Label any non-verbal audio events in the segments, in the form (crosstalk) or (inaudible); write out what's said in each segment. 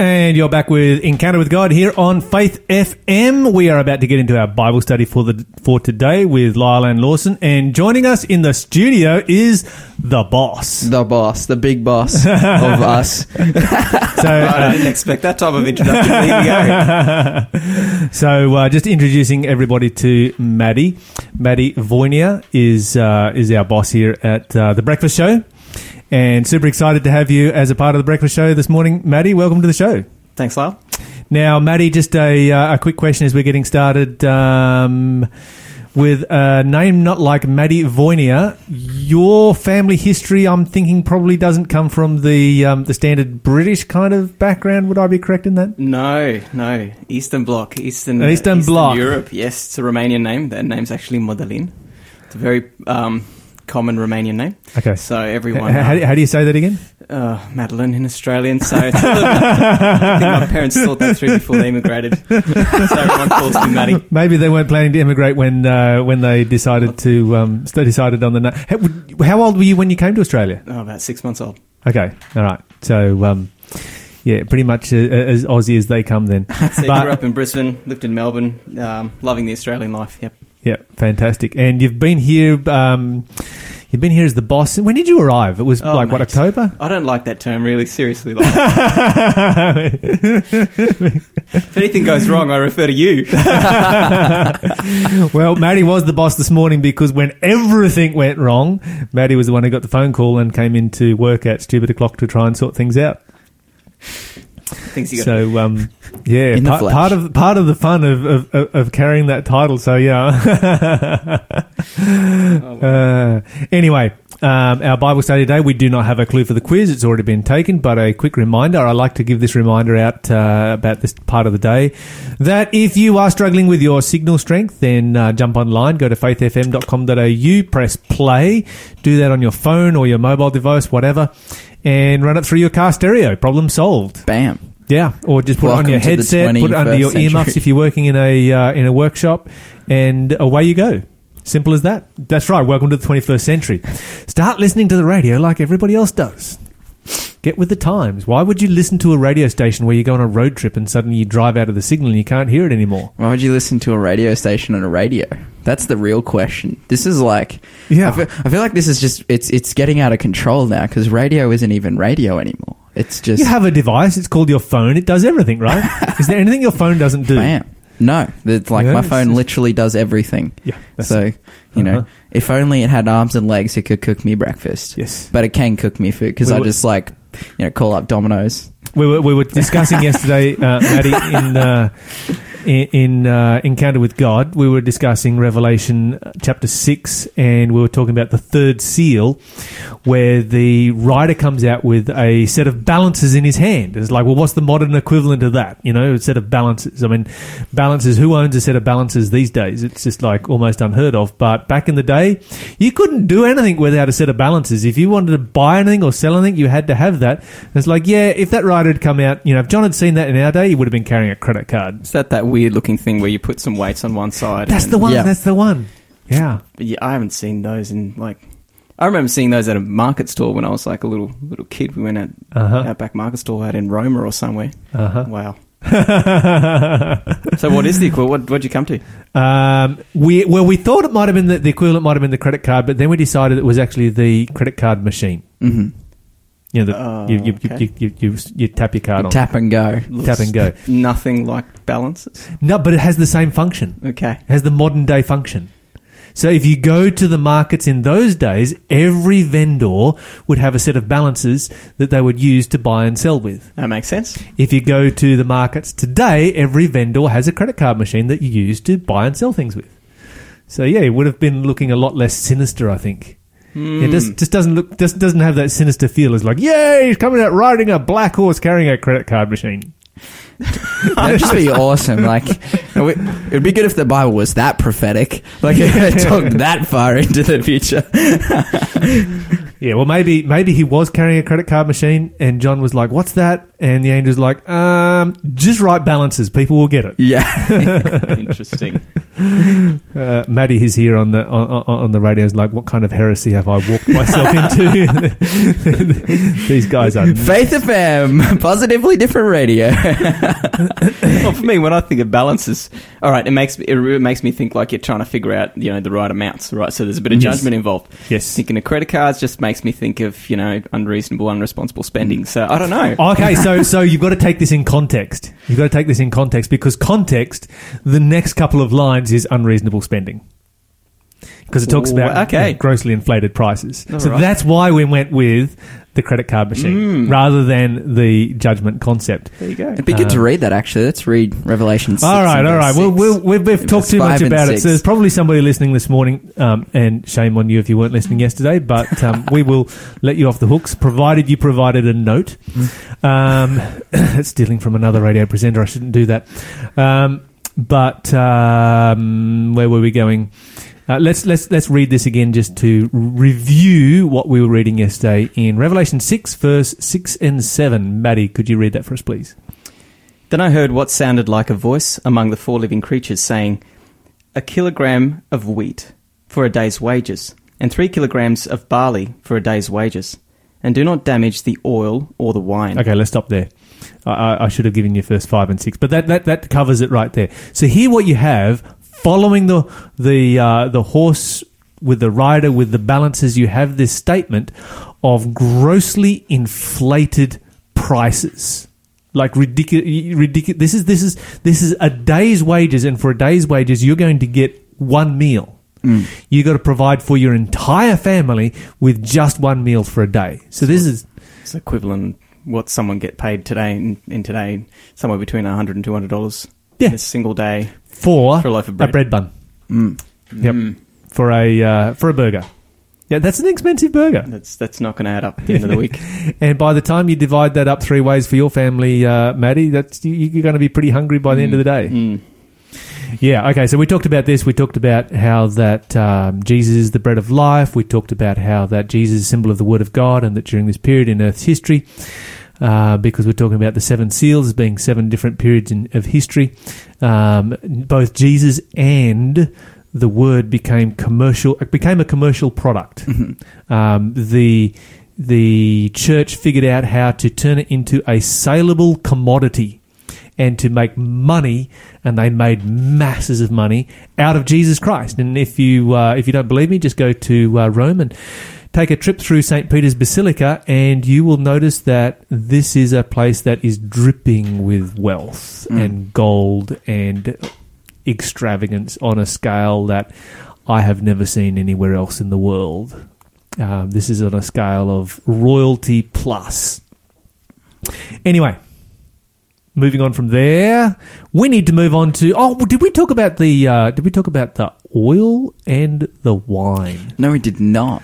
And you're back with Encounter with God here on Faith FM. We are about to get into our Bible study for the for today with Lyle and Lawson. And joining us in the studio is the boss. The boss, the big boss (laughs) of us. So, I uh, didn't expect that type of introduction. There you go. (laughs) so uh, just introducing everybody to Maddie. Maddie Voynia is uh, is our boss here at uh, the Breakfast Show. And super excited to have you as a part of the Breakfast Show this morning, Maddie. Welcome to the show. Thanks, Lyle. Now, Maddie, just a, uh, a quick question as we're getting started. Um, with a name not like Maddie Voynia, your family history, I'm thinking, probably doesn't come from the um, the standard British kind of background. Would I be correct in that? No, no. Eastern Bloc. Eastern, Eastern Bloc. Europe. Yes, it's a Romanian name. That name's actually Modelin. It's a very um, common Romanian name. Okay. So everyone. How, how do you say that again? uh, Madeline in Australian. So it's a little bit- I think my parents thought that through before they immigrated. so everyone calls me Maddie. Maybe they weren't planning to immigrate when uh, when they decided to um, they decided on the name. How, how old were you when you came to Australia? Oh, about six months old. Okay, all right. So um, yeah, pretty much uh, as Aussie as they come then. (laughs) So But- grew up in Brisbane, lived in Melbourne, um, loving the Australian life. Yep. Yeah, fantastic. And you've been here. Um, you've been here as the boss. When did you arrive? It was Oh, like what. October. I don't like that term, really. Seriously, like, (laughs) if anything goes wrong, I refer to you. (laughs) well, Maddie was the boss this morning because when everything went wrong, Maddie was the one who got the phone call and came into work at Stupid O'clock to try and sort things out. Things you. So um, yeah, part, part of part of the fun of, of, of, carrying that title. So yeah. (laughs) uh, anyway, um, our Bible study today. We do not have a clue for the quiz; it's already been taken. But a quick reminder. I like to give this reminder out uh, about this part of the day that if you are struggling with your signal strength, then uh, jump online, go to faithfm.com.au, press play, do that on your phone or your mobile device, whatever. And run it through your car stereo. Problem solved. Bam. Yeah, or just put it on your headset, put it under 21st your earmuffs if you're working in a uh, in a workshop, and away you go. Simple as that. That's right. Welcome to the 21st century. Start listening to the radio like everybody else does. Get with the times. Why would you listen to a radio station where you go on a road trip and suddenly you drive out of the signal and you can't hear it anymore? Why would you listen to a radio station on a radio? That's the real question. This is like, Yeah. I feel, I feel like this is just it's it's getting out of control now because radio isn't even radio anymore. It's just You have a device. It's called your phone. It does everything, right? (laughs) Is there anything your phone doesn't do? bam. No, it's like Yeah, my it's phone just- literally does everything. Yeah. that's- So you know, Uh-huh. if only it had arms and legs, it could cook me breakfast. Yes. but it can cook me food because We I were- just like you know call up Domino's. We were, we were discussing (laughs) yesterday, uh, Maddie, in uh, in, uh, Encounter with God. We were discussing Revelation uh, chapter six, and we were talking about the third seal, where the writer comes out with a set of balances in his hand. It's like, well, what's the modern equivalent of that? You know, a set of balances. I mean, balances. Who owns a set of balances these days? It's just like almost unheard of. But back in the day, you couldn't do anything without a set of balances. If you wanted to buy anything or sell anything, you had to have that. And it's like, yeah, if that writer had come out, you know, if John had seen that in our day, he would have been carrying a credit card. Is that that weird looking thing where you put some weights on one side? That's and- the one. Yeah. That's the one. Yeah. But yeah, I haven't seen those in like. I remember seeing those at a market store when I was like a little little kid. We went out Uh-huh. outback market store out in Roma or somewhere. Uh Wow. (laughs) So what is the equivalent? What what'd you come to? Um, we well, we thought it might have been the, the equivalent might have been the credit card, but then we decided it was actually the credit card machine. hmm You know, the, Oh, you, you, okay. you, you, you, you tap your card on. Tap and go. Tap and go. Nothing like balances. No, but it has the same function. Okay. It has the modern day function. So if you go to the markets in those days, every vendor would have a set of balances that they would use to buy and sell with. That makes sense. If you go to the markets today, every vendor has a credit card machine that you use to buy and sell things with. So yeah, it would have been looking a lot less sinister, I think. Hmm. It just just doesn't look just doesn't have that sinister feel. It's like, yay, he's coming out riding a black horse carrying a credit card machine. (laughs) That'd just be awesome. Like, it would- be good if the Bible was that prophetic. Like, (laughs) it talked that far into the future. (laughs) Yeah, well, maybe maybe he was carrying a credit card machine, and John was like, "What's that?" And the angel's like, "Um, just write balances. People will get it." Yeah. (laughs) Interesting. Uh, Maddie is here on the on, on on the radio. Is like, "What kind of heresy have I walked myself into?" (laughs) These guys are Faith FM, positively different radio. (laughs) well, for me, when I think of balances, all right, it makes me, it makes me think like you're trying to figure out, you know, the right amounts, right? So there's a bit of Yes. judgment involved. yes. Thinking of credit cards just makes me think of, you know, unreasonable, unresponsible spending. So I don't know. (laughs) Okay, so so (laughs) you've got to take this in context. You've got to take this in context because context, the next couple of lines is unreasonable spending. Because it talks Ooh, about okay. you know, grossly inflated prices. All so right. that's why we went with the credit card machine Mm. rather than the judgment concept. There you go. It'd be good to Um, read that, actually. Let's read Revelation 6. all right, and all verse. Well, 6. we'll we've, we've talked too much five and about it. So there's probably somebody listening this morning, um, and shame on you if you weren't listening yesterday. But um, (laughs) we will let you off the hooks, provided you provided a note. Um, (coughs) stealing from another radio presenter. I shouldn't do that. Um, but um, where were we going? Uh, let's let's let's read this again just to review what we were reading yesterday in Revelation six, verse six and seven. Maddie, could you read that for us, please? Then I heard what sounded like a voice among the four living creatures saying, A kilogram of wheat for a day's wages, and three kilograms of barley for a day's wages. And do not damage the oil or the wine. Okay, let's stop there. I, I, should have given you first five and six, but that, that, that covers it right there. So here, what you have following the the uh, the horse with the rider with the balances, you have this statement of grossly inflated prices. Like ridiculous, ridiculous. This is this is this is a day's wages, and for a day's wages, you're going to get one meal. You got to provide for your entire family with just one meal for a day. So this is It's equivalent what someone get paid today in, in today, somewhere between $100 and $200 Yeah. in a single day. For, For a loaf of a bread. bread bun. Mm. Yep. Mm. For a uh, for a burger. Yeah, that's an expensive burger. That's, that's not going to add up at the end of the week. (laughs) And by the time you divide that up three ways for your family, uh, Maddie, that's you, you're going to be pretty hungry by the end of the day. Mm. Yeah. Okay. So we talked about this. We talked about how that um, Jesus is the bread of life. We talked about how that Jesus is a symbol of the Word of God, and that during this period in Earth's history, uh, because we're talking about the seven seals as being seven different periods in, of history, um, both Jesus and the Word became commercial. It became a commercial product. Um, the the church figured out how to turn it into a saleable commodity and to make money, and they made masses of money out of Jesus Christ. And if you uh, if you don't believe me, just go to uh, Rome and take a trip through St. Peter's Basilica, and you will notice that this is a place that is dripping with wealth Mm. and gold and extravagance on a scale that I have never seen anywhere else in the world. Um, this is on a scale of royalty plus. Anyway, moving on from there, we need to move on to. Oh, did we talk about the? Uh, did we talk about the oil and the wine? No, we did not.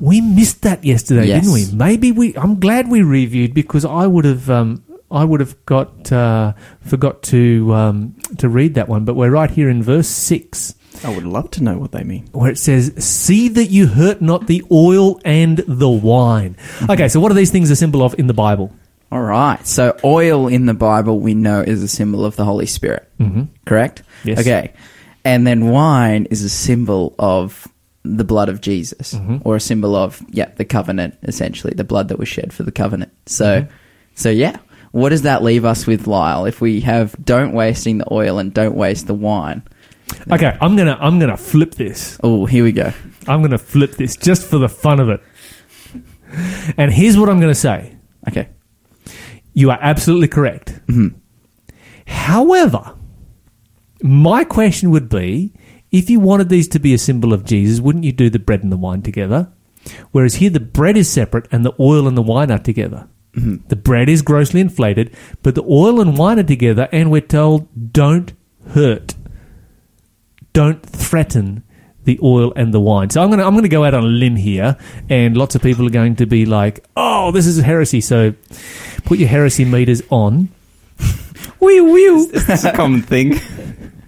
We missed that yesterday, Yes. didn't we? Maybe we. I'm glad we reviewed because I would have. Um, I would have got uh, forgot to um, to read that one, but we're right here in verse six I would love to know what they mean. where it says, "See that you hurt not the oil and the wine." Okay, so what are these things a symbol of in the Bible? All right. So, oil in the Bible we know is a symbol of the Holy Spirit, Mm-hmm. correct? Yes. Okay. And then wine is a symbol of the blood of Jesus, Mhm. or a symbol of, yeah, the covenant, essentially, the blood that was shed for the covenant. So, Mhm. so yeah. What does that leave us with, Lyle? If we have don't wasting the oil and don't waste the wine. Okay, I'm gonna I'm gonna flip this. Oh, here we go. I'm gonna flip this just for the fun of it. And here's what I'm gonna say: Okay. You are absolutely correct. Mhm. However, my question would be: If you wanted these to be a symbol of Jesus, wouldn't you do the bread and the wine together? Whereas here, the bread is separate and the oil and the wine are together. Mhm. The bread is grossly inflated, but the oil and wine are together, and we're told don't hurt, don't threaten the oil and the wine. So I'm gonna I'm gonna go out on a limb here, and lots of people are going to be like, "Oh, this is heresy." So put your heresy meters on. (laughs) Wee wee. Is a common thing? (laughs)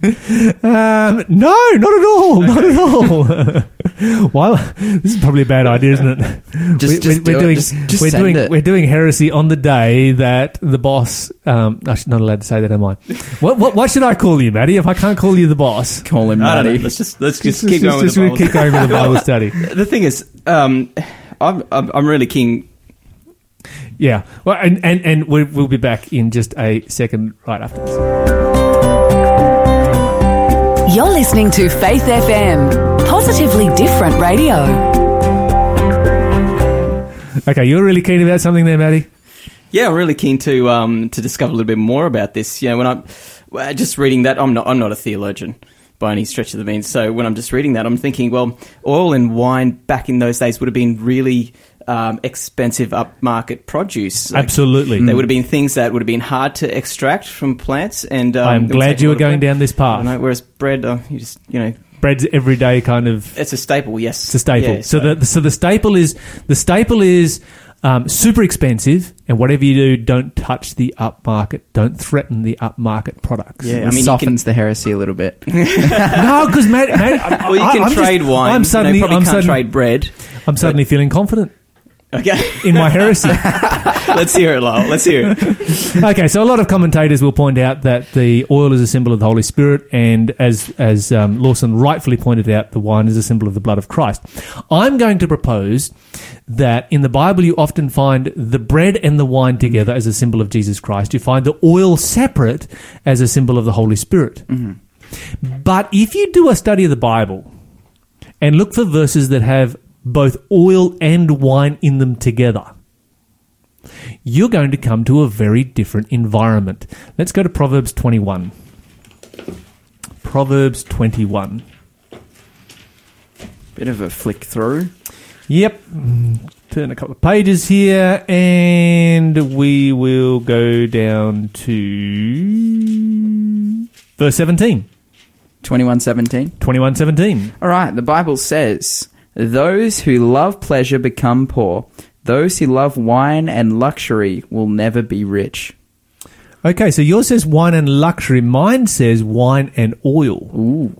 Um, no, not at all. Not at all. (laughs) well, this is probably a bad idea, isn't it? Just- just do it. doing Just- just we're doing it. we're doing heresy on the day that the boss. Um, I'm not allowed to say that, am I? What, what what should I call you, Maddie? If I can't call you the boss, Call him I don't know. Matty. Let's just let's just, Just- keep just- going just with the Bible. keep going with the Bible study. The thing is, um, I'm, I'm I'm really keen. Yeah. Well, and and and we'll, we'll be back in just a second, right after this. You're listening to Faith FM, positively different radio. Okay, you're really keen about something there, Maddie. Yeah, I'm really keen to um, to discover a little bit more about this. You know, when I'm well, just reading that, I'm not I'm not a theologian by any stretch of the means. So when I'm just reading that, I'm thinking, well, oil and wine back in those days would have been really um, expensive upmarket produce. Like, Absolutely. They would have been things that would have been hard to extract from plants, and um, I'm glad you were going down this path. know, whereas bread, uh, you just you know, Bread's everyday kind of it's a staple. Yes, It's a staple. Yeah, so, the so the staple is the staple is um, super expensive, and whatever you do, don't touch the upmarket. Don't threaten the upmarket products. Yeah, It I mean, softens the heresy a little bit. (laughs) no, because Matt well, you I- can just- trade wine. I'm suddenly, you I'm can't suddenly, trade bread. I'm suddenly feeling confident Okay, in my heresy. (laughs) let's hear it, Lyle. Let's hear it. okay, so a lot of commentators will point out that the oil is a symbol of the Holy Spirit, and as as um, Lawson rightfully pointed out, the wine is a symbol of the blood of Christ. I'm going to propose that in the Bible you often find the bread and the wine together as a symbol of Jesus Christ. You find the oil separate as a symbol of the Holy Spirit. But if you do a study of the Bible and look for verses that have both oil and wine in them together, you're going to come to a very different environment. Let's go to Proverbs 21. Proverbs 21. Bit of a flick through. Yep. Turn a couple of pages here and we will go down to verse 17. 2117. 2117. All right, the Bible says, Those who love pleasure become poor. Those who love wine and luxury will never be rich. Okay, so yours says wine and luxury. Mine says wine and oil. Ooh.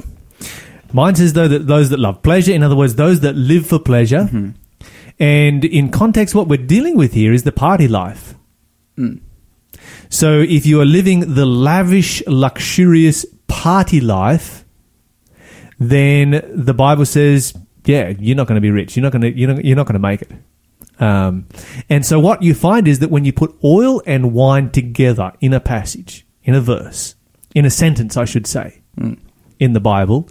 Mine says though that those that love pleasure, in other words, those that live for pleasure. And in context, what we're dealing with here is the party life. Mm. So if you are living the lavish, luxurious party life, then the Bible says, yeah, you're not going to be rich. You're not going to. You're not, you're not going to make it. Um, and so what you find is that when you put oil and wine together in a passage, in a verse, in a sentence, I should say, in the Bible,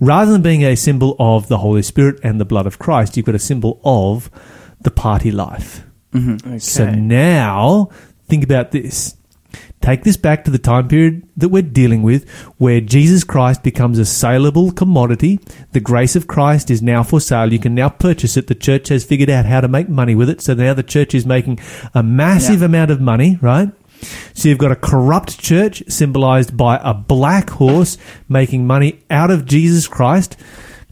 rather than being a symbol of the Holy Spirit and the blood of Christ, you've got a symbol of the party life. So now, think about this. Take this back to the time period that we're dealing with, where Jesus Christ becomes a saleable commodity. The grace of Christ is now for sale. You can now purchase it. The church has figured out how to make money with it. So now the church is making a massive Yeah. amount of money, right? So you've got a corrupt church symbolized by a black horse making money out of Jesus Christ.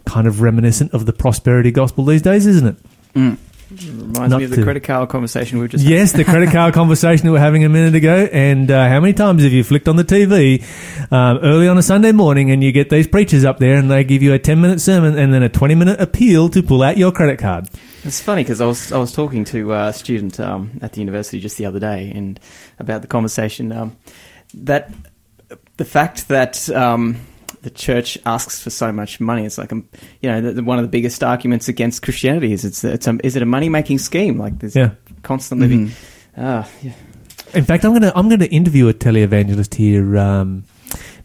Kind of reminiscent of the prosperity gospel these days, isn't it? Mm. Reminds Not me of the to- credit card conversation we were just. Yes, the credit card conversation we were having a minute ago. And uh, how many times have you flicked on the TV um, early on a Sunday morning and you get these preachers up there and they give you a 10 minute sermon and then a 20 minute appeal to pull out your credit card? It's funny because I was I was talking to a student um, at the university just the other day and about the conversation um, that the fact that um, the church asks for so much money. It's like you know the, the- one of the biggest arguments against Christianity is it's it's um, is it a money making scheme like there's Yeah. constant living. Ah, yeah. In fact, I'm gonna I'm gonna interview a televangelist here um,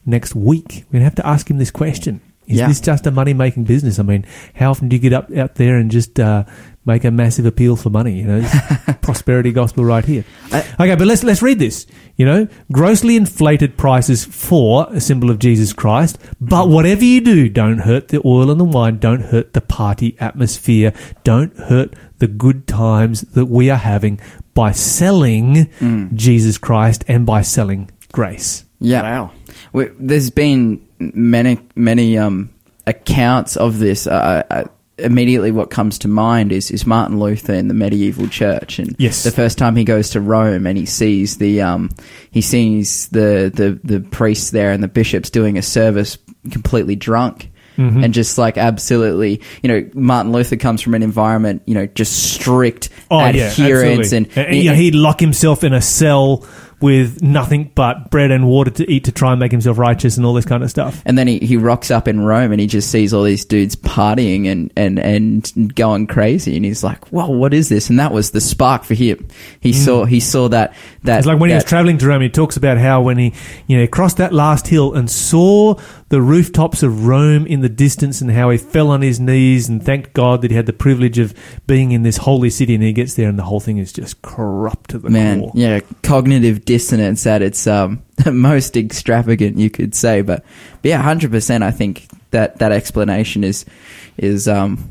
next week. We're gonna have to ask him this question: Is Yeah. this just a money making business? I mean, how often do you get up out there and just uh, make a massive appeal for money? You know, it's (laughs) prosperity gospel right here. okay, but let's let's read this. You know, grossly inflated prices for a symbol of Jesus Christ. But whatever you do, don't hurt the oil and the wine. Don't hurt the party atmosphere. Don't hurt the good times that we are having by selling Jesus Christ and by selling grace. Yeah. Wow. We, there's been many, many um, accounts of this. Uh, I, immediately what comes to mind is, is Martin Luther in the medieval church, and Yes. the first time he goes to Rome and he sees the um, he sees the, the the priests there and the bishops doing a service completely drunk. Mm-hmm. And just like absolutely, you know, Martin Luther comes from an environment, you know, just strict Oh yeah, adherence absolutely. and, yeah, he'd lock himself in a cell with nothing but bread and water to eat to try and make himself righteous and all this kind of stuff. And then he, he rocks up in Rome and he just sees all these dudes partying and, and, and going crazy and he's like, "Well, what is this?" And that was the spark for him. He saw he saw that that Mm. It's like when he was traveling to Rome, he talks about how when he, you know, crossed that last hill and saw the rooftops of Rome in the distance and how he fell on his knees and thanked God that he had the privilege of being in this holy city and he gets there and the whole thing is just corrupt to the man, core. yeah, cognitive dissonance at its um, (laughs) most extravagant, you could say. But, but yeah, hundred percent. I think that that explanation is is um.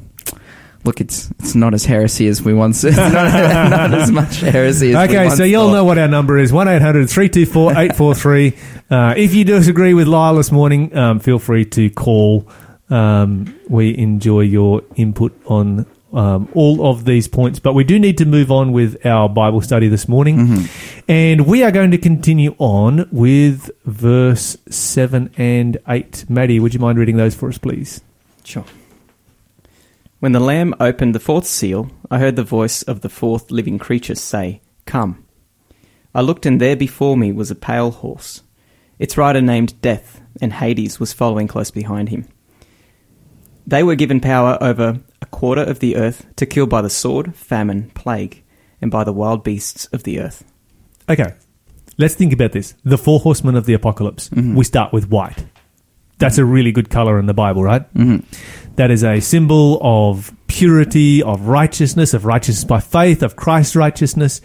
Look, it's it's not as heresy as we once. (laughs) It's not, (laughs) not as much heresy as we Okay, once so you'll thought. know what our number is 1 800 324 843. Uh, If you disagree with Lyle this morning, um, feel free to call. Um, we enjoy your input on um, all of these points, but we do need to move on with our Bible study this morning. Mm-hmm. And we are going to continue on with verse 7 and 8. Maddie, would you mind reading those for us, please? Sure. When the Lamb opened the fourth seal, I heard the voice of the fourth living creature say, Come. I looked, and there before me was a pale horse. Its rider named Death, and Hades was following close behind him. They were given power over a quarter of the earth to kill by the sword, famine, plague, and by the wild beasts of the earth. Okay, let's think about this. The four horsemen of the apocalypse. We start with white. That's a really good color in the Bible, right? Mhm. That is a symbol of purity, of righteousness, of righteousness by faith, of Christ's righteousness.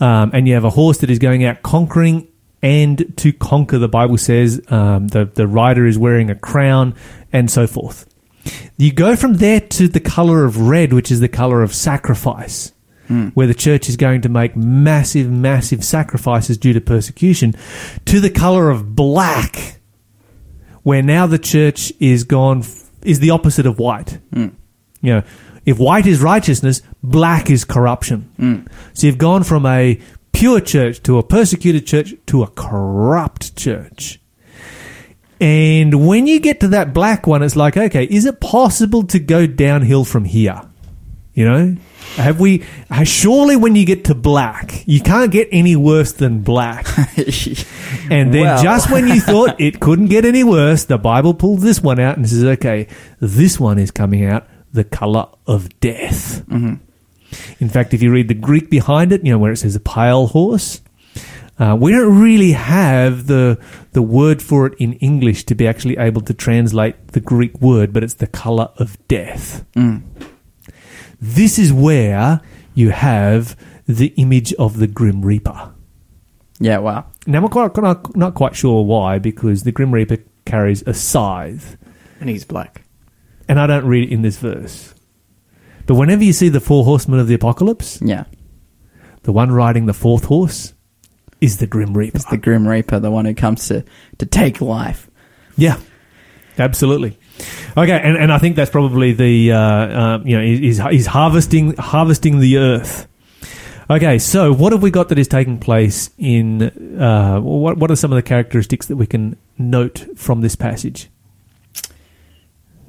Um, and you have a horse that is going out conquering and to conquer, the Bible says. Um, the, the rider is wearing a crown and so forth. You go from there to the color of red, which is the color of sacrifice, where the church is going to make massive, massive sacrifices due to persecution, to the color of black, where now the church is gone, is the opposite of white. Hmm. You know, if white is righteousness, black is corruption. Hmm. So you've gone from a pure church to a persecuted church to a corrupt church. And when you get to that black one, it's like, okay, is it possible to go downhill from here? You know, have we? Surely, when you get to black, you can't get any worse than black. (laughs) And then, Well. just when you thought it couldn't get any worse, the Bible pulls this one out and says, okay, this one is coming out the color of death. In fact, if you read the Greek behind it, you know, where it says a pale horse, uh, we don't really have the the word for it in English to be actually able to translate the Greek word, but it's the color of death. This is where you have the image of the Grim Reaper. yeah, wow. Now, I'm quite, not, not quite sure why, because the Grim Reaper carries a scythe, And he's black. and I don't read it in this verse. But whenever you see the four horsemen of the apocalypse, Yeah. the one riding the fourth horse is the Grim Reaper. It's the Grim Reaper, the one who comes to, to take life. Yeah, absolutely. Okay, and, and I think that's probably the uh, uh, you know he's, he's harvesting harvesting the earth. Okay, so what have we got that is taking place in? Uh, what what are some of the characteristics that we can note from this passage?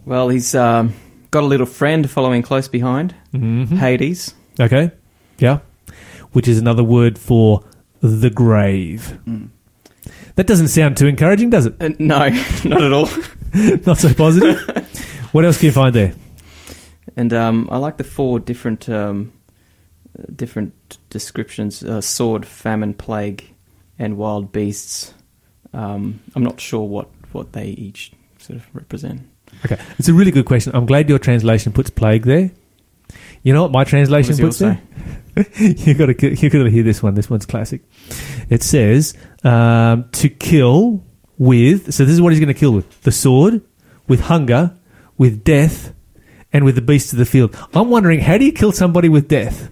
Well, he's um, got a little friend following close behind, Mm-hmm. Hades. Okay, yeah, which is another word for the grave. That doesn't sound too encouraging, does it? Uh, no, (laughs) not at all. (laughs) Not so positive. what else can you find there? And um, I like the four different um, different descriptions: uh, sword, famine, plague, and wild beasts. Um, I'm not sure what, what they each sort of represent. Okay, it's a really good question. I'm glad your translation puts plague there. You know what my translation yours puts there? (laughs) you got to you got to hear this one. This one's classic. It says um, to kill with. So this is what he's going to kill with: the sword, with hunger, with death, and with the beasts of the field. I'm wondering how do you kill somebody with death?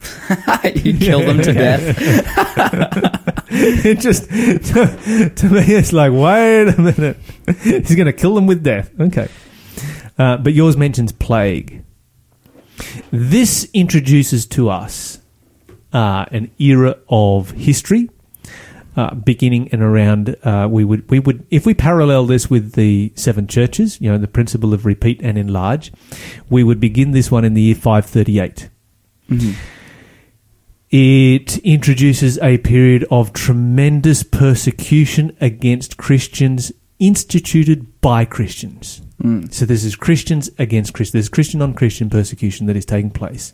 (laughs) you kill them to death. (laughs) it just to, (laughs) to me it's like wait a minute he's going to kill them with death okay Uh, but yours mentions plague. This introduces to us uh, an era of history, uh, beginning and around. Uh, we would we would if we parallel this with the seven churches, you know, the principle of repeat and enlarge, we would begin this one in the year five thirty eight. It introduces a period of tremendous persecution against Christians instituted by Christians. So this is Christians against Christians. There's Christian on Christian persecution that is taking place.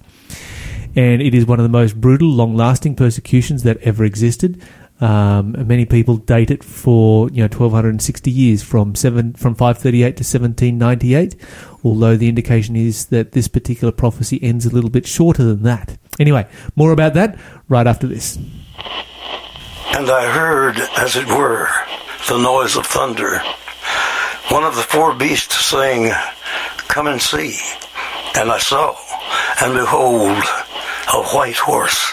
And it is one of the most brutal, long lasting persecutions that ever existed. Um, many people date it for you know 1260 years from seven from 538 to 1798 although the indication is that this particular prophecy ends a little bit shorter than that anyway more about that right after this And I heard, as it were, the noise of thunder. One of the four beasts saying, Come and see. And I saw, and behold, a white horse.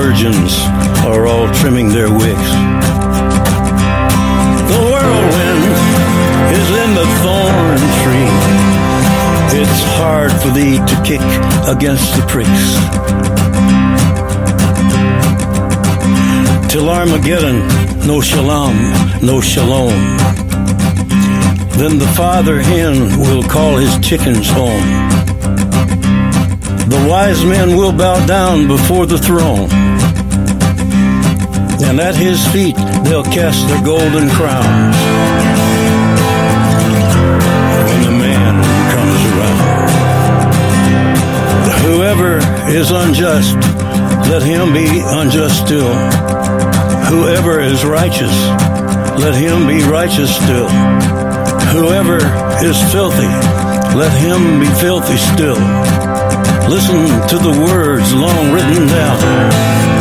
Virgins are all trimming their wicks. The whirlwind is in the thorn tree. It's hard for thee to kick against the pricks. Till Armageddon, no shalom, no shalom. Then the father hen will call his chickens home. The wise men will bow down before the throne. And at his feet they'll cast their golden crowns. When the man comes around. Whoever is unjust, let him be unjust still. Whoever is righteous, let him be righteous still. Whoever is filthy, let him be filthy still. Listen to the words long written down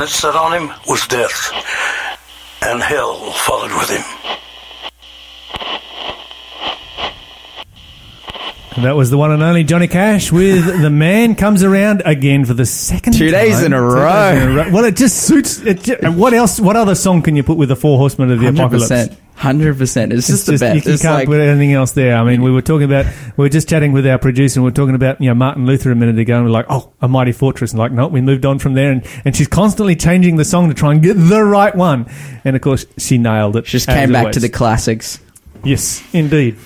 that sat on him was Death, and hell followed with him. That was the one and only Johnny Cash with The Man Comes Around again for the second Two days time. in a Two row. days in a row. Well, it just suits. It ju- what else? What other song can you put with the Four Horsemen of the Hundred Apocalypse? Hundred percent. It's just the best. You, you can't like put anything else there. I mean, we were talking about, we were just chatting with our producer, and we are talking about, you know, Martin Luther a minute ago, and we're like, oh, a mighty fortress. And like, no, we moved on from there, and, and she's constantly changing the song to try and get the right one. And of course, she nailed it. She just came back always. to the classics. Yes, indeed.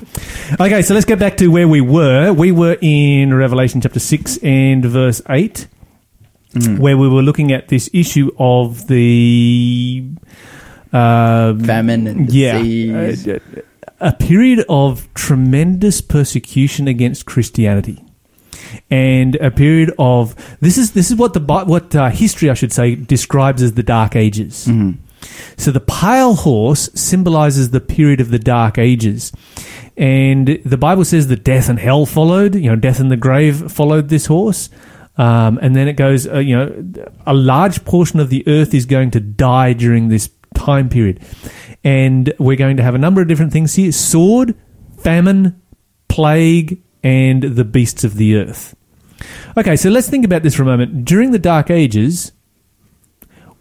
Okay, so let's get back to where we were. We were in Revelation chapter 6 and verse 8, mm. where we were looking at this issue of the. Uh, Famine and yeah, disease. uh, a period of tremendous persecution against Christianity. And a period of this is this is what the what uh, history I should say describes as the Dark Ages. So the pale horse symbolizes the period of the Dark Ages. And the Bible says that death and hell followed, you know, death and the grave followed this horse. Um, and then it goes, uh, you know, a large portion of the earth is going to die during this time period. And we're going to have a number of different things here sword, famine, plague, and the beasts of the earth. Okay, so let's think about this for a moment. During the Dark Ages,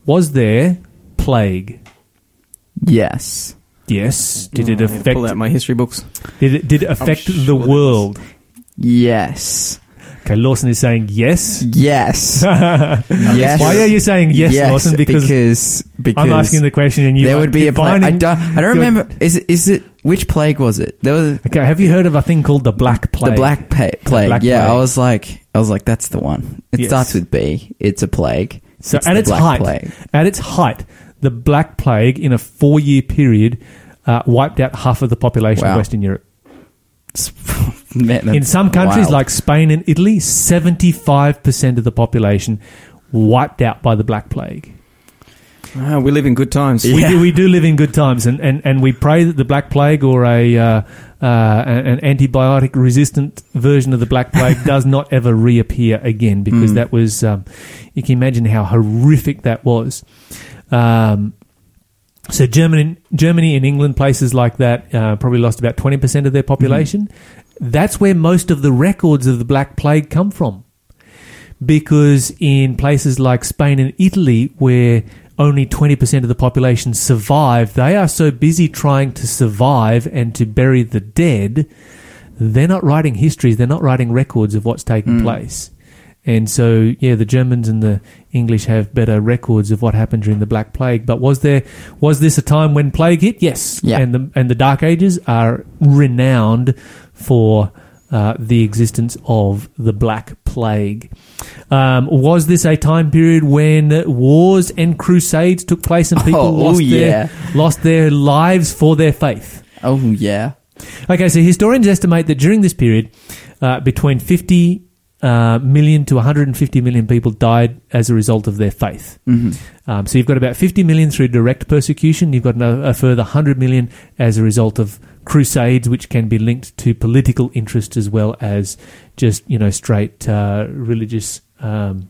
was there plague? Yes. Yes. Did it Oh, affect? Pull out my history books. Did it, did it affect sure the world? Yes. Okay, Lawson is saying yes. Yes. (laughs) yes. Why are you saying yes, Lawson? Because, because because I'm asking the question, and you there would be a plague. I don't. I don't remember. Is it? Is it? Which plague was it? There was Okay, have you heard of a thing called the Black Plague? the black pa- plague. Black yeah, I was like, I was like, that's the one. It Yes. starts with B. It's a plague. So It's at the its height, Plague. at its height, the Black Plague in a four-year period uh, wiped out half of the population of Western Europe. Man, In some countries wild. like Spain and Italy, 75% of the population wiped out by the Black Plague. Ah, we live in good times. We, do, we do live in good times, and, and, and we pray that the Black Plague or a uh, uh, an antibiotic resistant version of the Black Plague (laughs) does not ever reappear again because Mm. that was, um, you can imagine how horrific that was. Um, so Germany, Germany and England, places like that, uh, probably lost about 20% of their population. That's where most of the records of the Black Plague come from because in places like Spain and Italy, where only 20% of the population survive, they are so busy trying to survive and to bury the dead, they're not writing histories, they're not writing records of what's taking place. And so, yeah, the Germans and the English have better records of what happened during the Black Plague. But was there was this a time when plague hit? Yes. Yeah. And the and the Dark Ages are renowned for uh, the existence of the Black Plague. Um, was this a time period when wars and crusades took place and people Oh, lost yeah. their lost their lives for their faith? Oh yeah. Okay, so historians estimate that during this period, uh, between 50 uh, million to 150 million people died as a result of their faith. Mm-hmm. Um, so you've got about 50 million through direct persecution. You've got a, a further 100 million as a result of crusades, which can be linked to political interest as well as just you know straight uh, religious. Um,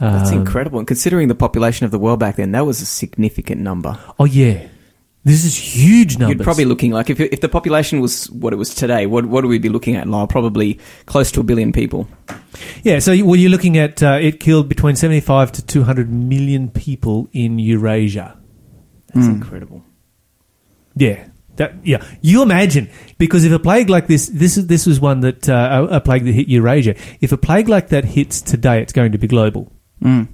That's um, incredible. And considering the population of the world back then, that was a significant number. Oh yeah, this is huge numbers. You'd probably looking like if if the population was what it was today, what what would we be looking at, Lyle? Probably close to a billion people. Yeah, so well, you're looking at uh, it killed between 75 to 200 million people in Eurasia. That's Mm. incredible. Yeah. That, yeah, you imagine because if a plague like this, this is this was one that uh, a, a plague that hit Eurasia. If a plague like that hits today, it's going to be global. Mm.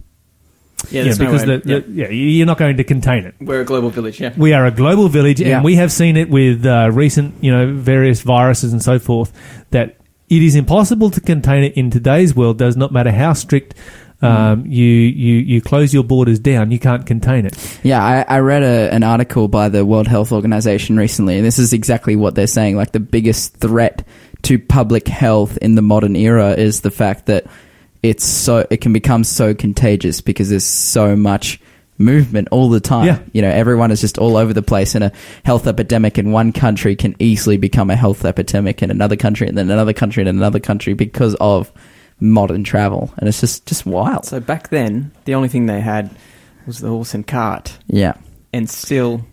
Yeah, there's no because way- the, the, yeah, you're not going to contain it. we're a global village. Yeah, We are a global village, Yeah. and we have seen it with uh, recent, you know, various viruses and so forth. That it is impossible to contain it in today's world. Does not matter how strict um, you you you close your borders down, you can't contain it. Yeah, I, I read a, an article by the World Health Organization recently, and this is exactly what they're saying. Like the biggest threat to public health in the modern era is the fact that it's so it can become so contagious because there's so much movement all the time. Yeah. You know, everyone is just all over the place, and a health epidemic in one country can easily become a health epidemic in another country, and then another country, and another country because of modern travel, and it's just just wild. So back then, the only thing they had was the horse and cart, Yeah. and still,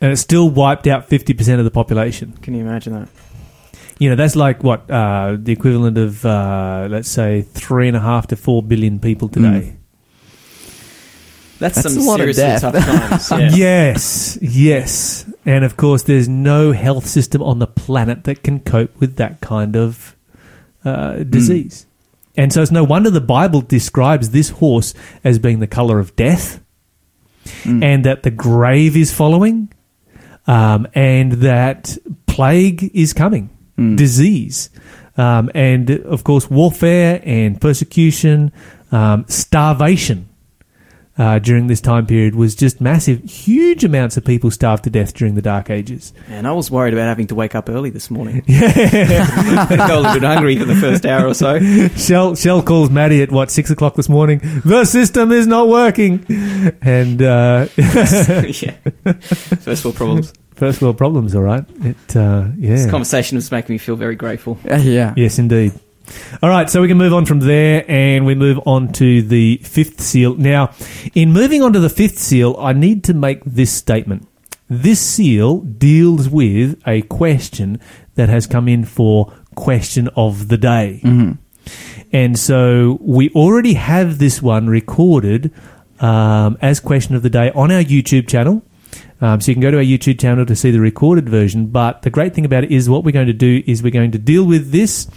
And it still wiped out 50% of the population. can you imagine that? You know, that's like what? Uh, the equivalent of, uh, let's say, three and a half to four billion people today. That's, That's some a lot of seriously death. tough times. (laughs) Yeah. Yes, yes. And of course, there's no health system on the planet that can cope with that kind of uh, disease. And so it's no wonder the Bible describes this horse as being the color of death Mm. and that the grave is following um, and that plague is coming, Mm. disease. Um, and of course, warfare and persecution, um, starvation uh, during this time period was just massive. Huge amounts of people starved to death during the Dark Ages. And I was worried about having to wake up early this morning. (laughs) Yeah. (laughs) I got a little bit hungry for the first hour or so. Shell, Shell calls Maddie at what, six o'clock this morning? The system is not working. And uh, (laughs) yeah. First world problems. First world problems, all right. It, uh, yeah. This conversation was making me feel very grateful. (laughs) Uh, yeah. Yes, indeed. All right, so we can move on from there and we move on to the fifth seal. Now, in moving on to the fifth seal, I need to make this statement. This seal deals with a question that has come in for question of the day. And so we already have this one recorded um, as question of the day on our YouTube channel. Um, so you can go to our YouTube channel to see the recorded version. But the great thing about it is what we're going to do is we're going to deal with this.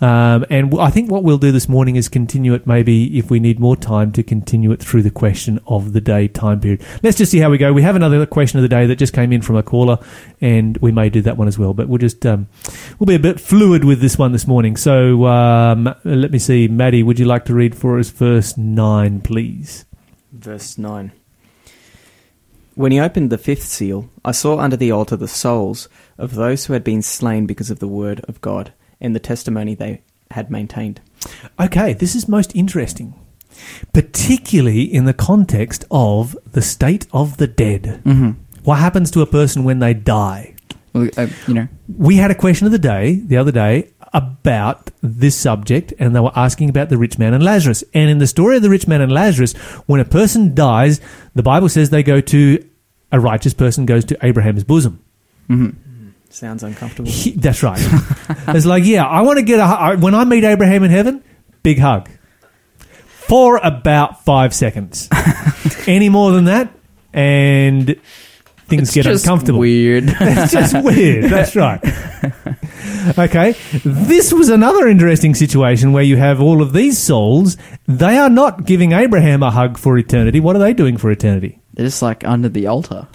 Um, and w- I think what we'll do this morning is continue it, maybe if we need more time to continue it through the question of the day time period. Let's just see how we go. We have another question of the day that just came in from a caller, and we may do that one as well. But we'll just um, we'll be a bit fluid with this one this morning. So um, let me see, Maddie, would you like to read for us verse nine, please? Verse 9. When he opened the fifth seal, I saw under the altar the souls of those who had been slain because of the word of God and the testimony they had maintained. Okay, this is most interesting, particularly in the context of the state of the dead. hmm What happens to a person when they die? Well, uh, you know. We had a question of the day the other day about this subject, and they were asking about the rich man and Lazarus. And in the story of the rich man and Lazarus, when a person dies, the Bible says they go to a righteous person goes to Abraham's bosom. hmm Sounds uncomfortable. He- that's right. (laughs) it's like, yeah, I want to get a when I meet Abraham in heaven, big hug for about five seconds. (laughs) Any more than that, and things It's get just uncomfortable. Weird. (laughs) It's just weird. That's right. (laughs) Okay. This was another interesting situation where you have all of these souls. They are not giving Abraham a hug for eternity. What are they doing for eternity? They're just like under the altar,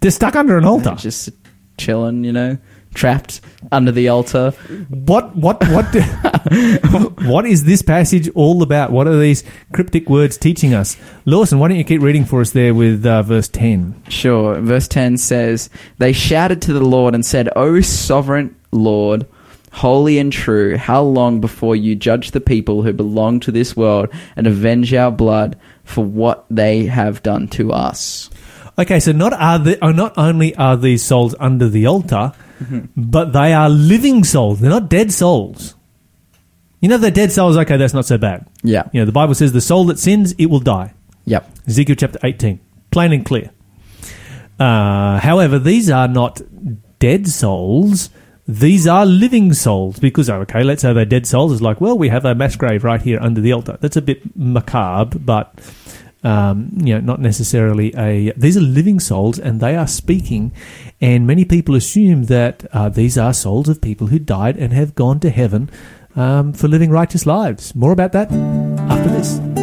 They're stuck under an altar. just chilling. You know, trapped under the altar. What what what (laughs) what is this passage all about? What are these cryptic words teaching us? Lawson, why don't you keep reading for us there with uh, verse 10? Sure. Verse 10 says, They shouted to the Lord and said, O sovereign Lord, holy and true, how long before you judge the people who belong to this world and avenge our blood for what they have done to us? Okay, so not are the, uh, not only are these souls under the altar, but they are living souls. They're not dead souls. You know, if they're dead souls. Okay, that's not so bad. Yeah. You know, the Bible says the soul that sins, it will die. Yep. Ezekiel chapter 18. Plain and clear. Uh, however, these are not dead souls. These are living souls because, okay, let's say they're dead souls. It's like, well, we have a mass grave right here under the altar. That's a bit macabre, but, um, you know, not necessarily a. These are living souls and they are speaking. And many people assume that uh, these are souls of people who died and have gone to heaven um, for living righteous lives. More about that after this.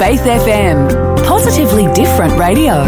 Faith FM, positively different radio.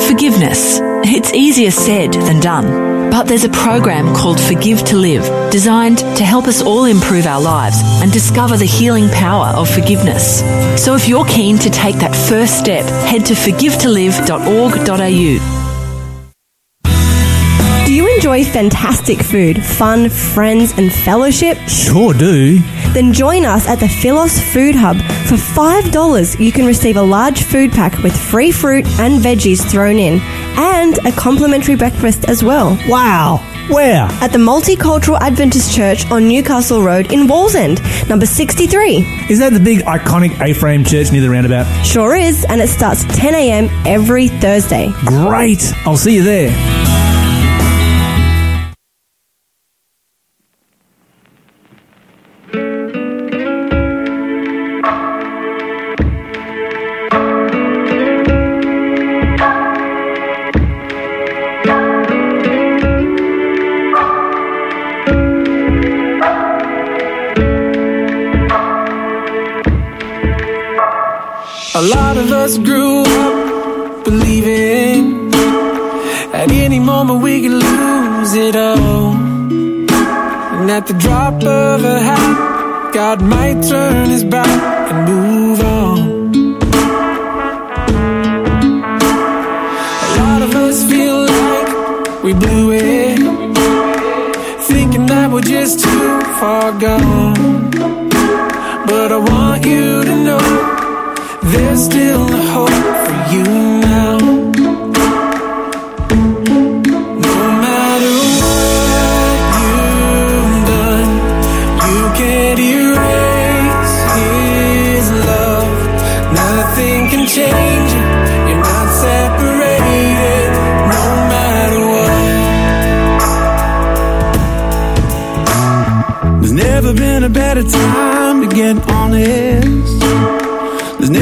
Forgiveness. It's easier said than done. But there's a program called Forgive to Live, designed to help us all improve our lives and discover the healing power of forgiveness. So if you're keen to take that first step, head to forgivetolive.org.au. Do you enjoy fantastic food, fun, friends, and fellowship? Sure do. Then join us at the Philos Food Hub. For $5, you can receive a large food pack with free fruit and veggies thrown in, and a complimentary breakfast as well. Wow. Where? At the Multicultural Adventist Church on Newcastle Road in Wallsend, number 63. Is that the big iconic A-frame church near the roundabout? Sure is, and it starts 10am every Thursday. Great. I'll see you there.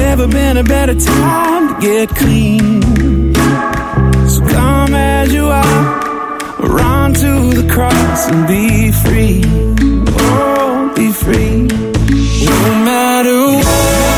Never been a better time to get clean. So come as you are, run to the cross and be free. Oh, be free. No matter what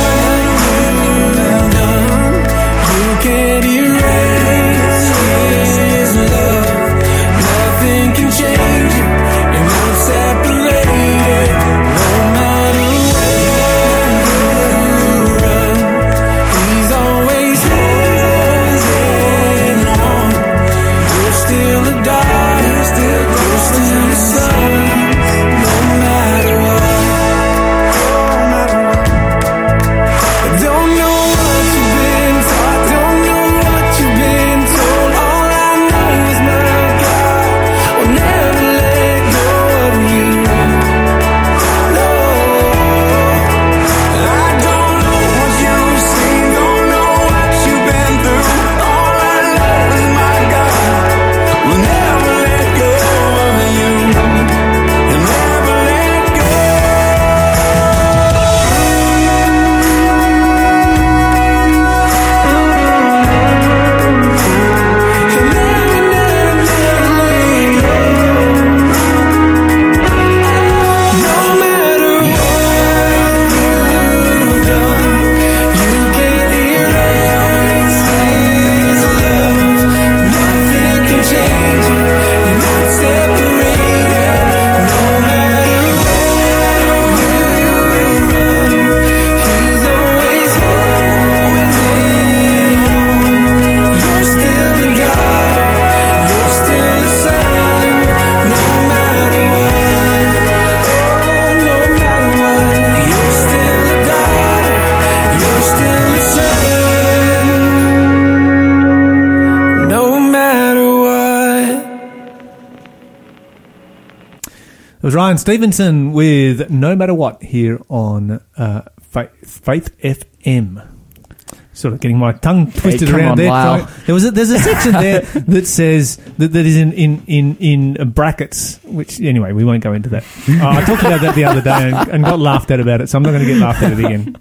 Ryan Stevenson with No Matter What here on uh, Faith, Faith FM. Sort of getting my tongue twisted come around on, there. There was a, there's a section there (laughs) that says that, that is in, in, in, in brackets. Which anyway, we won't go into that. Uh, I talked about that the other day and, and got laughed at about it, so I'm not going to get laughed at it again.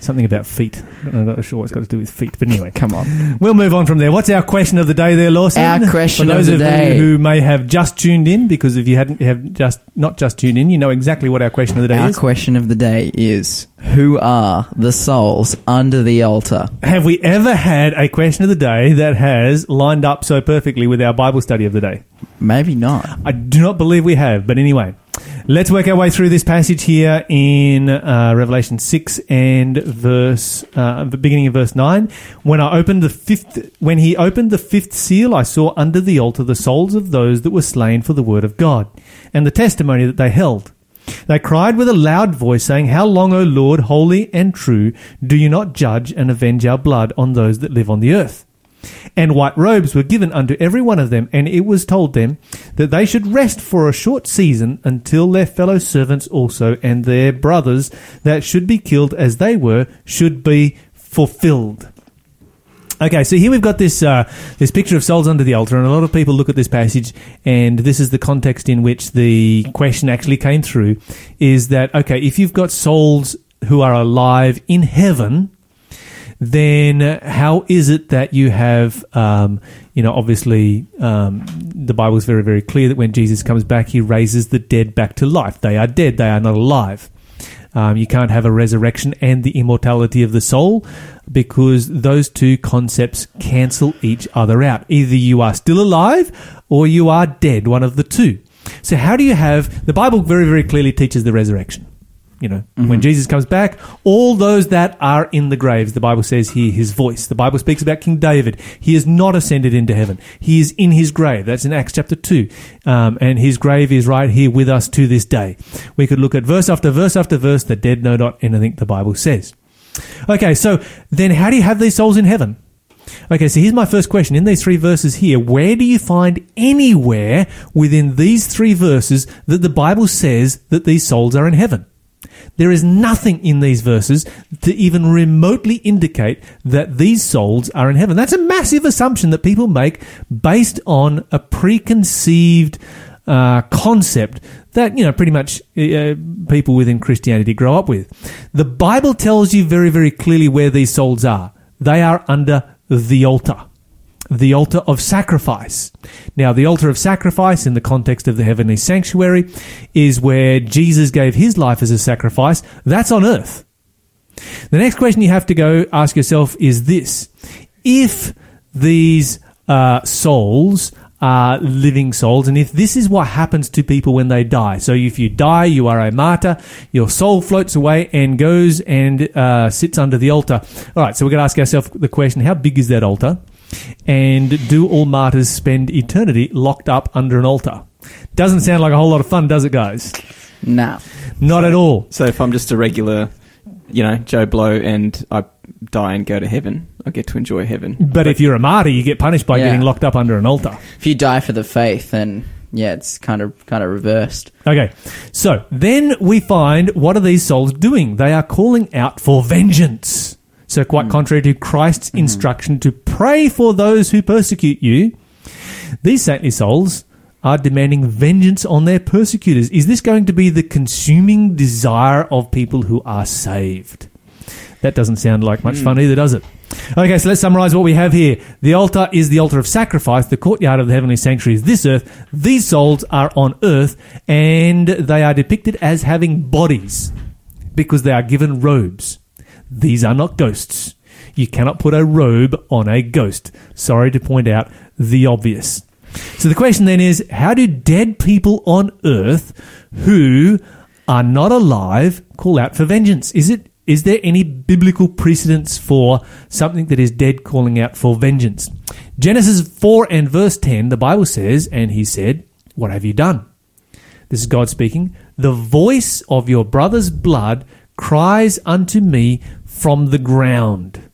Something about feet. I'm not sure what it's got to do with feet, but anyway. Come on. (laughs) We'll move on from there. What's our question of the day there, Lawson? Our question For of those the of day. you who may have just tuned in, because if you hadn't have just not just tuned in, you know exactly what our question of the day Our is. Our question of the day is Who are the souls under the altar? Have we ever had a question of the day that has lined up so perfectly with our Bible study of the day? Maybe not. I do not believe we have, but anyway. Let's work our way through this passage here in uh, Revelation 6 and verse, uh, the beginning of verse 9. When I opened the fifth, when he opened the fifth seal, I saw under the altar the souls of those that were slain for the word of God and the testimony that they held. They cried with a loud voice, saying, How long, O Lord, holy and true, do you not judge and avenge our blood on those that live on the earth? And white robes were given unto every one of them, and it was told them that they should rest for a short season until their fellow servants also and their brothers that should be killed as they were should be fulfilled. Okay, so here we've got this uh, this picture of souls under the altar, and a lot of people look at this passage, and this is the context in which the question actually came through: is that okay? If you've got souls who are alive in heaven, then how is it that you have, um, you know, obviously um, the Bible is very, very clear that when Jesus comes back, he raises the dead back to life. They are dead, they are not alive. Um, you can't have a resurrection and the immortality of the soul because those two concepts cancel each other out. Either you are still alive or you are dead, one of the two. So, how do you have the Bible very, very clearly teaches the resurrection? You know, when Jesus comes back, all those that are in the graves, the Bible says, hear his voice. The Bible speaks about King David. He is not ascended into heaven. He is in his grave. That's in Acts chapter 2. Um, and his grave is right here with us to this day. We could look at verse after verse after verse. The dead know not anything the Bible says. Okay, so then how do you have these souls in heaven? Okay, so here's my first question. In these three verses here, where do you find anywhere within these three verses that the Bible says that these souls are in heaven? There is nothing in these verses to even remotely indicate that these souls are in heaven. That's a massive assumption that people make based on a preconceived uh, concept that you know pretty much uh, people within Christianity grow up with. The Bible tells you very, very clearly where these souls are. They are under the altar the altar of sacrifice. Now, the altar of sacrifice in the context of the heavenly sanctuary is where Jesus gave his life as a sacrifice. That's on earth. The next question you have to go ask yourself is this. If these uh, souls are living souls, and if this is what happens to people when they die, so if you die, you are a martyr, your soul floats away and goes and uh, sits under the altar. All right, so we're going to ask ourselves the question how big is that altar? And do all martyrs spend eternity locked up under an altar? Doesn't sound like a whole lot of fun, does it, guys? Nah. Not at all. So if I'm just a regular, you know, Joe Blow and I die and go to heaven, I get to enjoy heaven. But if you're a martyr, you get punished by Yeah. getting locked up under an altar. If you die for the faith, then yeah, it's kind of kind of reversed. Okay, so then we find what are these souls doing? They are calling out for vengeance. So, quite hmm. contrary to Christ's hmm. instruction to pray for those who persecute you, these saintly souls are demanding vengeance on their persecutors. Is this going to be the consuming desire of people who are saved? That doesn't sound like much hmm. fun either, does it? Okay, so let's summarize what we have here. The altar is the altar of sacrifice. The courtyard of the heavenly sanctuary is this earth. These souls are on earth and they are depicted as having bodies because they are given robes. These are not ghosts. You cannot put a robe on a ghost. Sorry to point out the obvious. So the question then is how do dead people on earth who are not alive call out for vengeance? Is it is there any biblical precedence for something that is dead calling out for vengeance? Genesis 4 and verse 10, the Bible says, and he said, What have you done? This is God speaking. The voice of your brother's blood cries unto me from the ground.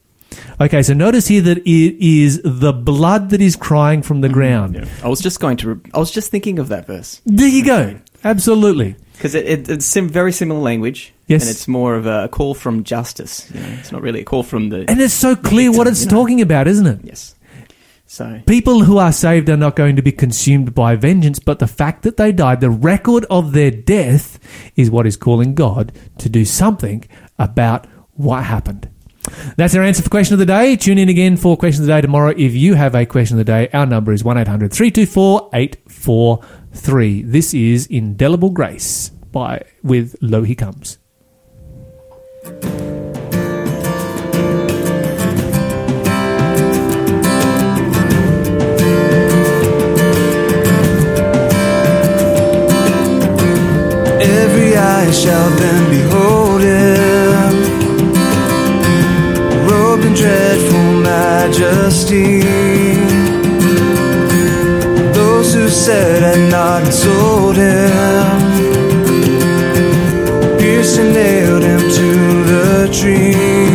Okay, so notice here that it is the blood that is crying from the mm-hmm. ground. I was just going to. Re- I was just thinking of that verse There you go. Absolutely. because it, it, it's sim- very similar language. Yes. and it's more of a call from justice. You know, it's not really a call from the. And it's so clear what it's You know. talking about, isn't it? yes. So People who are saved are not going to be consumed by vengeance, but the fact that they died, the record of their death, is what is calling God to do something about What happened? That's our answer for question of the day. Tune in again for question of the day tomorrow. If you have a question of the day, our number is 1800 324 843. This is Indelible Grace by with Lo He Comes. Every eye shall then behold him, robed in dreadful majesty. Those who said had not and sold him, pierced and nailed him to the tree.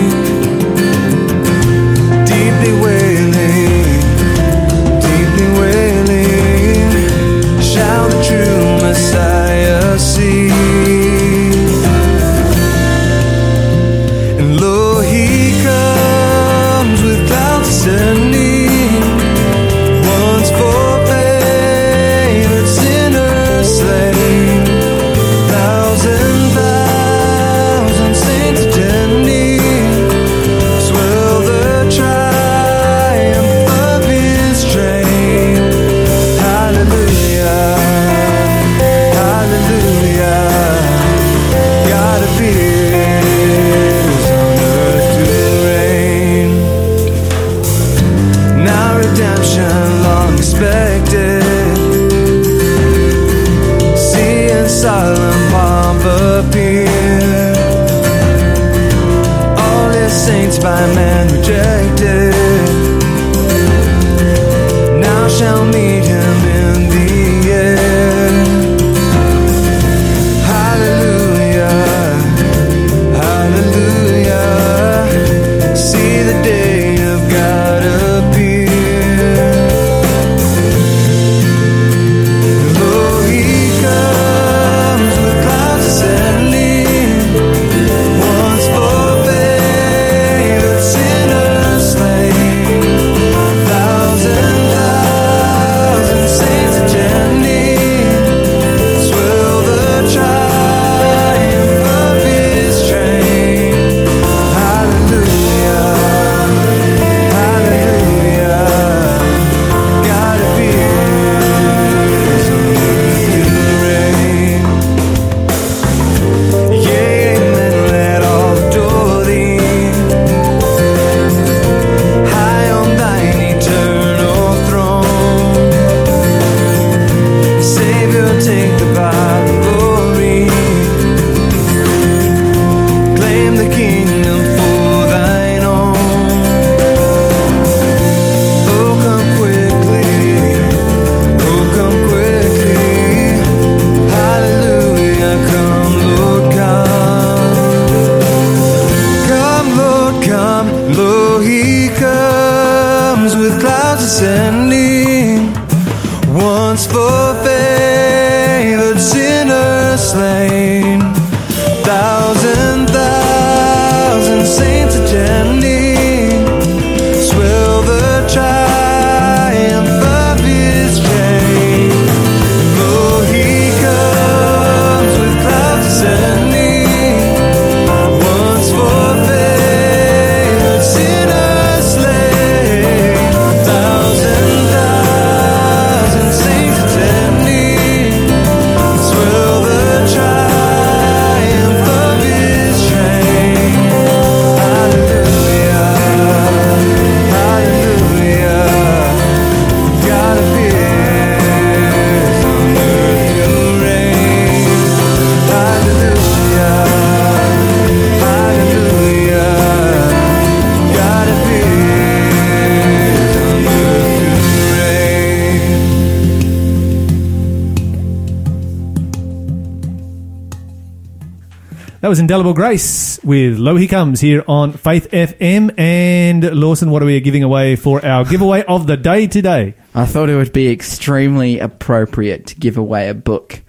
That was Indelible Grace with Lo He Comes here on Faith FM. And Lawson, what are we giving away for our giveaway of the day today? I thought it would be extremely appropriate to give away a book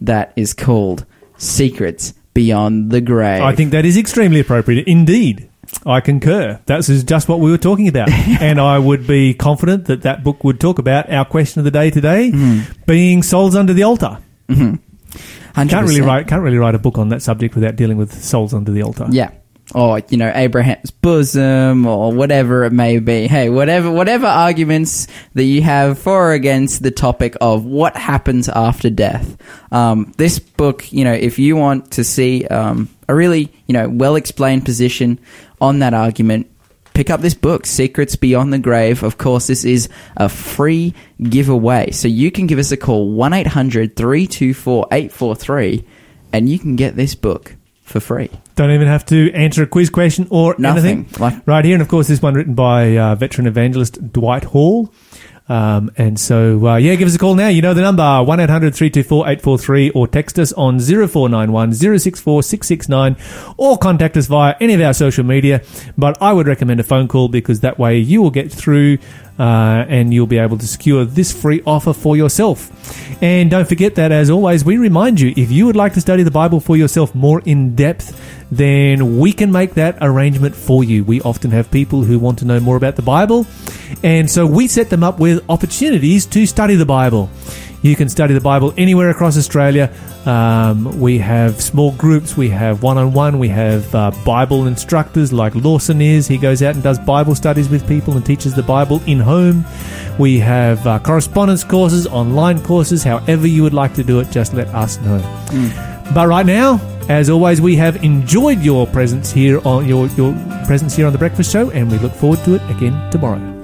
that is called Secrets Beyond the Grave. I think that is extremely appropriate indeed. I concur. That's just what we were talking about. (laughs) and I would be confident that that book would talk about our question of the day today being souls under the altar. Mm-hmm. Can't really write can't really write a book on that subject without dealing with souls under the altar. Yeah. or you know Abraham's bosom or whatever it may be. Hey, whatever whatever arguments that you have for or against the topic of what happens after death. Um, this book, you know, if you want to see um, a really you know well explained position on that argument. Pick up this book, Secrets Beyond the Grave. Of course, this is a free giveaway. So you can give us a call, 1 800 324 843, and you can get this book for free. Don't even have to answer a quiz question or Nothing. anything. Like- right here, and of course, this one written by uh, veteran evangelist Dwight Hall. Um, and so, uh, yeah, give us a call now. You know the number 1 800 324 843 or text us on 0491 064 669 or contact us via any of our social media. But I would recommend a phone call because that way you will get through uh, and you'll be able to secure this free offer for yourself. And don't forget that, as always, we remind you if you would like to study the Bible for yourself more in depth, then we can make that arrangement for you. We often have people who want to know more about the Bible, and so we set them up with opportunities to study the Bible. You can study the Bible anywhere across Australia. Um, we have small groups, we have one on one, we have uh, Bible instructors like Lawson is. He goes out and does Bible studies with people and teaches the Bible in home. We have uh, correspondence courses, online courses, however you would like to do it, just let us know. But right now, as always, we have enjoyed your presence here on your, your presence here on the Breakfast Show, and we look forward to it again tomorrow.